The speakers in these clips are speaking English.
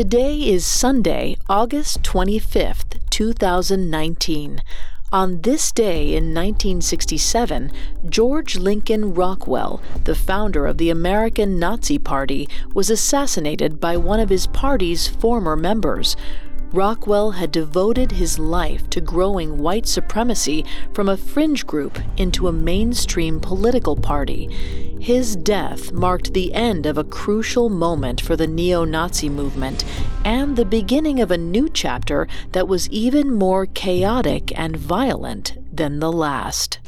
Today is Sunday, August 25th, 2019. On this day in 1967, George Lincoln Rockwell, the founder of the American Nazi Party, was assassinated by one of his party's former members. Rockwell had devoted his life to growing white supremacy from a fringe group into a mainstream political party. His death marked the end of a crucial moment for the neo Nazi movement and the beginning of a new chapter that was even more chaotic and violent than the last.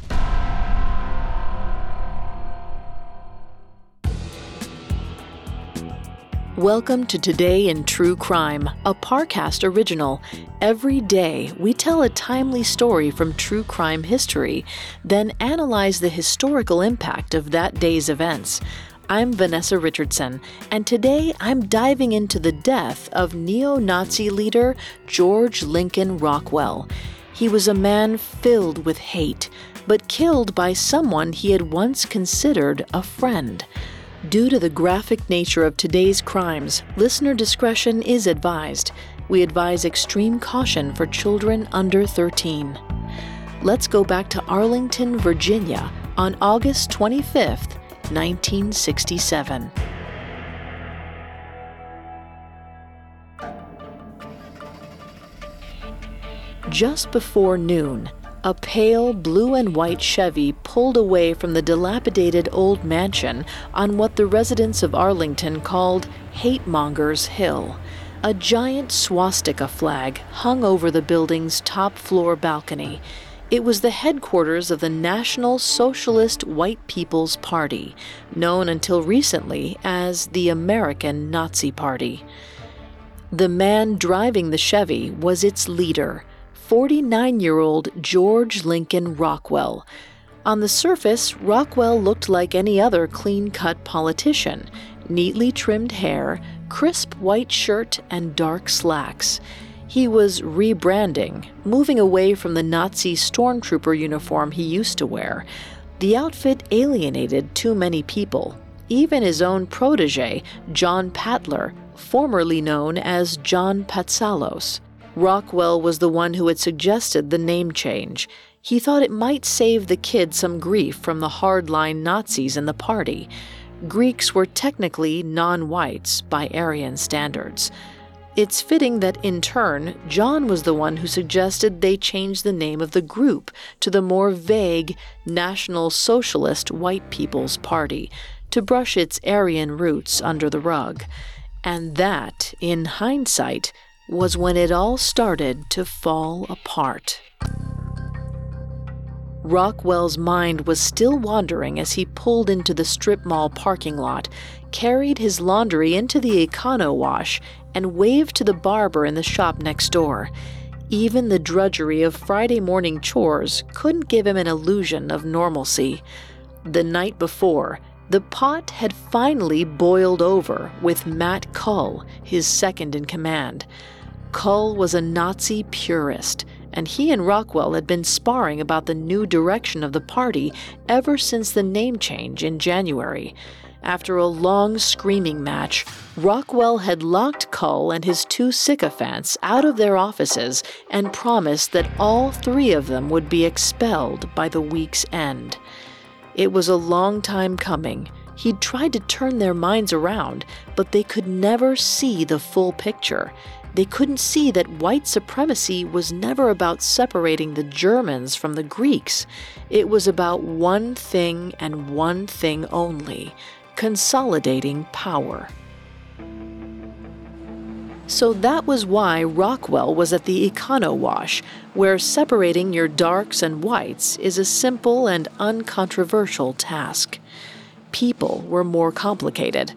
Welcome to Today in True Crime, a Parcast original. Every day, we tell a timely story from true crime history, then analyze the historical impact of that day's events. I'm Vanessa Richardson, and today I'm diving into the death of neo Nazi leader George Lincoln Rockwell. He was a man filled with hate, but killed by someone he had once considered a friend. Due to the graphic nature of today's crimes, listener discretion is advised. We advise extreme caution for children under 13. Let's go back to Arlington, Virginia on August 25th, 1967. Just before noon, a pale blue and white Chevy pulled away from the dilapidated old mansion on what the residents of Arlington called Hate Mongers Hill. A giant swastika flag hung over the building's top floor balcony. It was the headquarters of the National Socialist White People's Party, known until recently as the American Nazi Party. The man driving the Chevy was its leader. 49 year old George Lincoln Rockwell. On the surface, Rockwell looked like any other clean cut politician neatly trimmed hair, crisp white shirt, and dark slacks. He was rebranding, moving away from the Nazi stormtrooper uniform he used to wear. The outfit alienated too many people, even his own protege, John Patler, formerly known as John Patsalos. Rockwell was the one who had suggested the name change. He thought it might save the kid some grief from the hardline Nazis in the party. Greeks were technically non whites by Aryan standards. It's fitting that, in turn, John was the one who suggested they change the name of the group to the more vague National Socialist White People's Party to brush its Aryan roots under the rug. And that, in hindsight, was when it all started to fall apart. Rockwell's mind was still wandering as he pulled into the strip mall parking lot, carried his laundry into the Econo Wash, and waved to the barber in the shop next door. Even the drudgery of Friday morning chores couldn't give him an illusion of normalcy. The night before, the pot had finally boiled over with Matt Koehl, his second in command. Koehl was a Nazi purist, and he and Rockwell had been sparring about the new direction of the party ever since the name change in January. After a long screaming match, Rockwell had locked Koehl and his two sycophants out of their offices and promised that all three of them would be expelled by the week's end. It was a long time coming. He'd tried to turn their minds around, but they could never see the full picture. They couldn't see that white supremacy was never about separating the Germans from the Greeks. It was about one thing and one thing only consolidating power. So that was why Rockwell was at the Econo Wash, where separating your darks and whites is a simple and uncontroversial task. People were more complicated.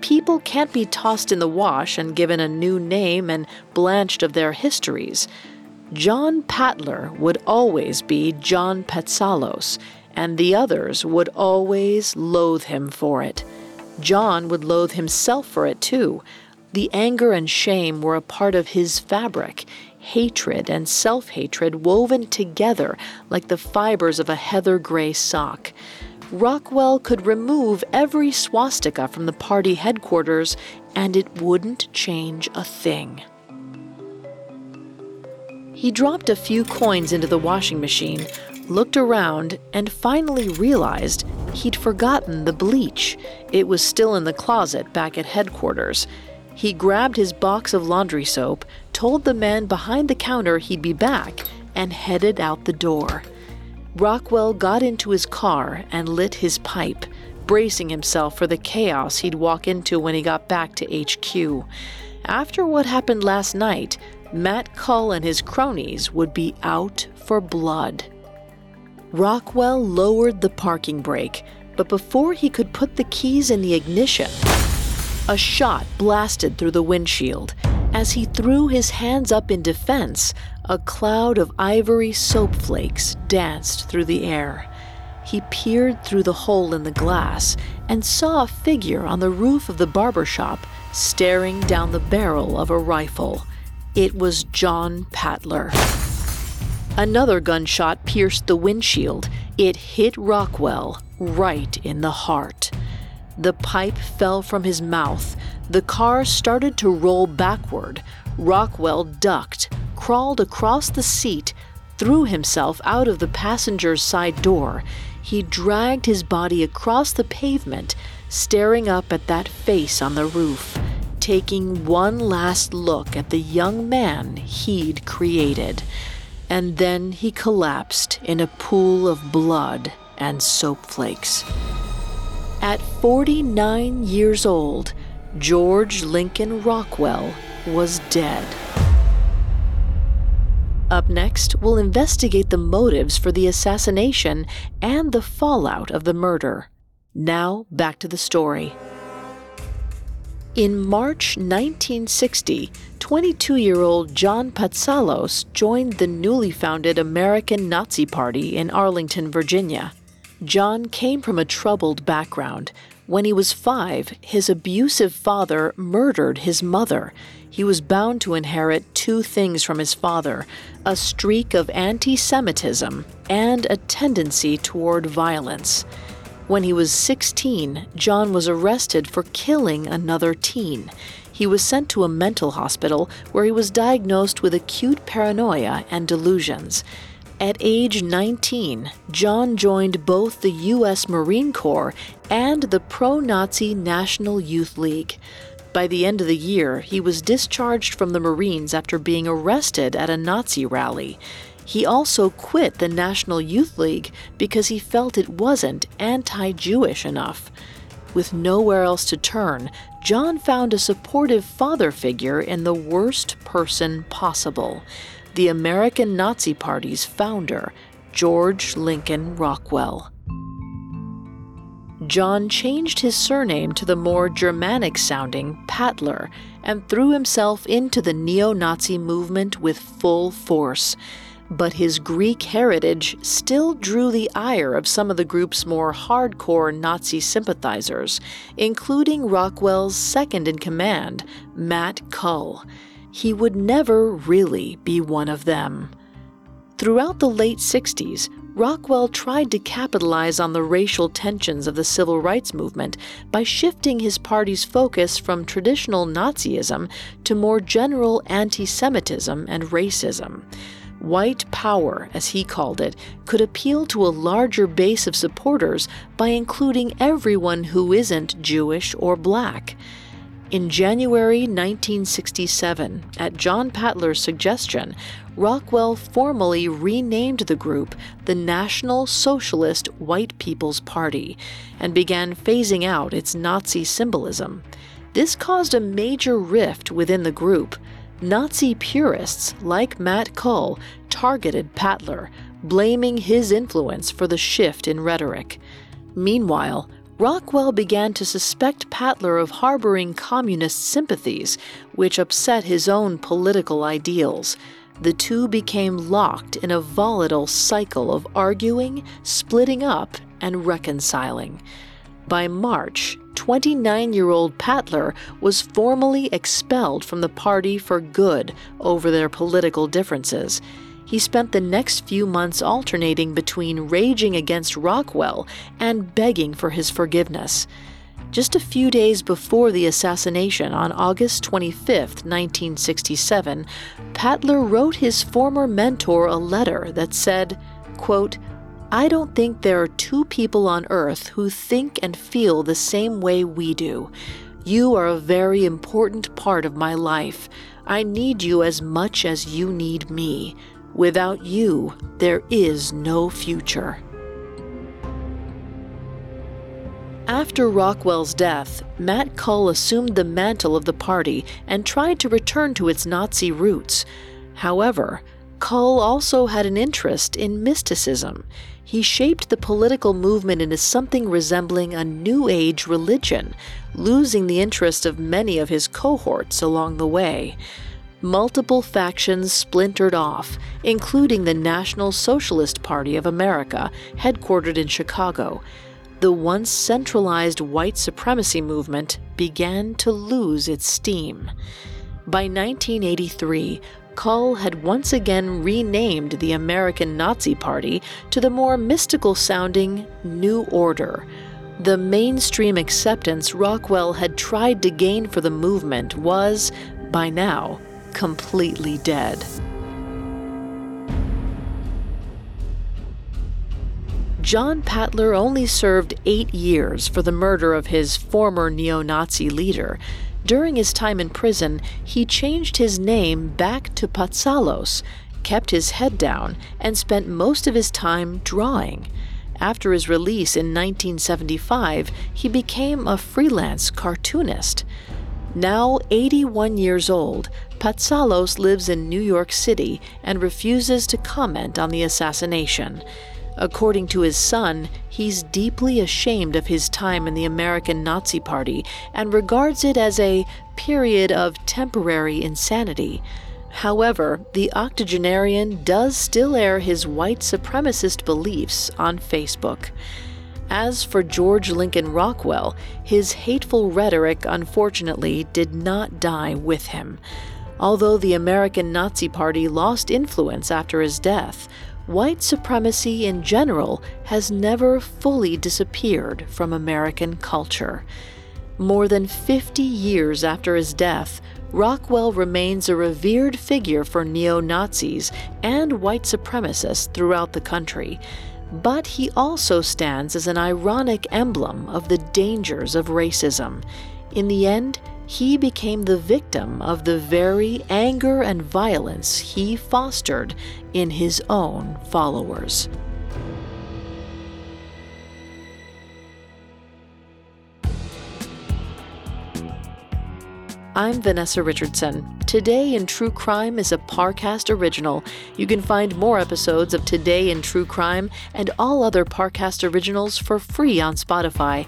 people can't be tossed in the wash and given a new name and blanched of their histories. John Patler would always be John Patsalos, and the others would always loathe him for it. John would loathe himself for it too. The anger and shame were a part of his fabric, hatred and self hatred woven together like the fibers of a heather gray sock. Rockwell could remove every swastika from the party headquarters and it wouldn't change a thing. He dropped a few coins into the washing machine, looked around, and finally realized he'd forgotten the bleach. It was still in the closet back at headquarters. He grabbed his box of laundry soap, told the man behind the counter he'd be back, and headed out the door. Rockwell got into his car and lit his pipe, bracing himself for the chaos he'd walk into when he got back to HQ. After what happened last night, Matt Koehl and his cronies would be out for blood. Rockwell lowered the parking brake, but before he could put the keys in the ignition, a shot blasted through the windshield. As he threw his hands up in defense, a cloud of ivory soap flakes danced through the air. He peered through the hole in the glass and saw a figure on the roof of the barber shop staring down the barrel of a rifle. It was John Patler. Another gunshot pierced the windshield. It hit Rockwell right in the heart. The pipe fell from his mouth. The car started to roll backward. Rockwell ducked, crawled across the seat, threw himself out of the passenger's side door. He dragged his body across the pavement, staring up at that face on the roof, taking one last look at the young man he'd created. And then he collapsed in a pool of blood and soap flakes. At 49 years old, George Lincoln Rockwell was dead. Up next, we'll investigate the motives for the assassination and the fallout of the murder. Now, back to the story. In March 1960, 22 year old John Patsalos joined the newly founded American Nazi Party in Arlington, Virginia. John came from a troubled background. When he was five, his abusive father murdered his mother. He was bound to inherit two things from his father a streak of anti Semitism and a tendency toward violence. When he was 16, John was arrested for killing another teen. He was sent to a mental hospital where he was diagnosed with acute paranoia and delusions. At age 19, John joined both the U.S. Marine Corps and the pro Nazi National Youth League. By the end of the year, he was discharged from the Marines after being arrested at a Nazi rally. He also quit the National Youth League because he felt it wasn't anti Jewish enough. With nowhere else to turn, John found a supportive father figure in the worst person possible the American Nazi Party's founder, George Lincoln Rockwell. John changed his surname to the more Germanic sounding Patler and threw himself into the neo Nazi movement with full force. But his Greek heritage still drew the ire of some of the group's more hardcore Nazi sympathizers, including Rockwell's second in command, Matt Koehl he would never really be one of them. Throughout the late 60s, Rockwell tried to capitalize on the racial tensions of the civil rights movement by shifting his party's focus from traditional Nazism to more general anti Semitism and racism. White power, as he called it, could appeal to a larger base of supporters by including everyone who isn't Jewish or black. In January 1967, at John Patler's suggestion, Rockwell formally renamed the group the National Socialist White People's Party and began phasing out its Nazi symbolism. This caused a major rift within the group. Nazi purists like Matt Koehl targeted Patler, blaming his influence for the shift in rhetoric. Meanwhile, Rockwell began to suspect Patler of harboring communist sympathies, which upset his own political ideals. The two became locked in a volatile cycle of arguing, splitting up, and reconciling. By March, 29 year old Patler was formally expelled from the party for good over their political differences. He spent the next few months alternating between raging against Rockwell and begging for his forgiveness. Just a few days before the assassination on August 25, 1967, Patler wrote his former mentor a letter that said, quote, I don't think there are two people on earth who think and feel the same way we do. You are a very important part of my life. I need you as much as you need me. Without you, there is no future. After Rockwell's death, Matt Koehl assumed the mantle of the party and tried to return to its Nazi roots. However, Koehl also had an interest in mysticism. He shaped the political movement into something resembling a New Age religion, losing the interest of many of his cohorts along the way multiple factions splintered off, including the National Socialist Party of America, headquartered in Chicago. The once centralized white supremacy movement began to lose its steam. By 1983, Koehl had once again renamed the American Nazi Party to the more mystical sounding New Order. The mainstream acceptance Rockwell had tried to gain for the movement was, by now, completely dead. John Patler only served eight years for the murder of his former neo Nazi leader. During his time in prison, he changed his name back to Patsalos, kept his head down, and spent most of his time drawing. After his release in 1975, he became a freelance cartoonist. Now 81 years old, Patsalos lives in New York City and refuses to comment on the assassination. According to his son, he's deeply ashamed of his time in the American Nazi Party and regards it as a period of temporary insanity. However, the octogenarian does still air his white supremacist beliefs on Facebook. As for George Lincoln Rockwell, his hateful rhetoric unfortunately did not die with him. Although the American Nazi Party lost influence after his death, white supremacy in general has never fully disappeared from American culture. More than 50 years after his death, Rockwell remains a revered figure for neo Nazis and white supremacists throughout the country but he also stands as an ironic emblem of the dangers of racism. In the end, he became the victim of the very anger and violence he fostered in his own followers. I'm Vanessa Richardson. Today in True Crime is a Parcast original. You can find more episodes of Today in True Crime and all other Parcast originals for free on Spotify.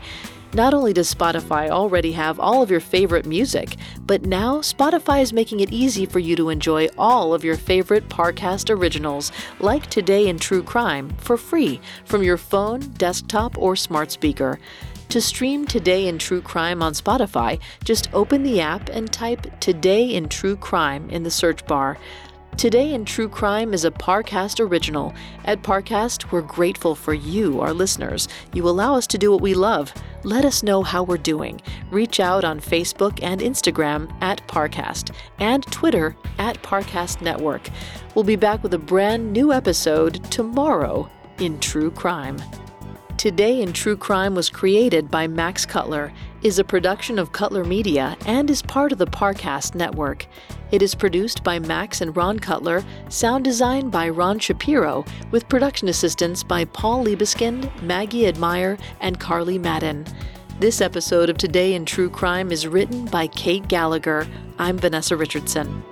Not only does Spotify already have all of your favorite music, but now Spotify is making it easy for you to enjoy all of your favorite Parcast originals, like Today in True Crime, for free from your phone, desktop, or smart speaker. To stream Today in True Crime on Spotify, just open the app and type Today in True Crime in the search bar. Today in True Crime is a Parcast original. At Parcast, we're grateful for you, our listeners. You allow us to do what we love. Let us know how we're doing. Reach out on Facebook and Instagram at Parcast and Twitter at Parcast Network. We'll be back with a brand new episode tomorrow in True Crime. Today in True Crime was created by Max Cutler, is a production of Cutler Media, and is part of the Parcast network. It is produced by Max and Ron Cutler, sound design by Ron Shapiro, with production assistance by Paul Liebeskind, Maggie Admire, and Carly Madden. This episode of Today in True Crime is written by Kate Gallagher. I'm Vanessa Richardson.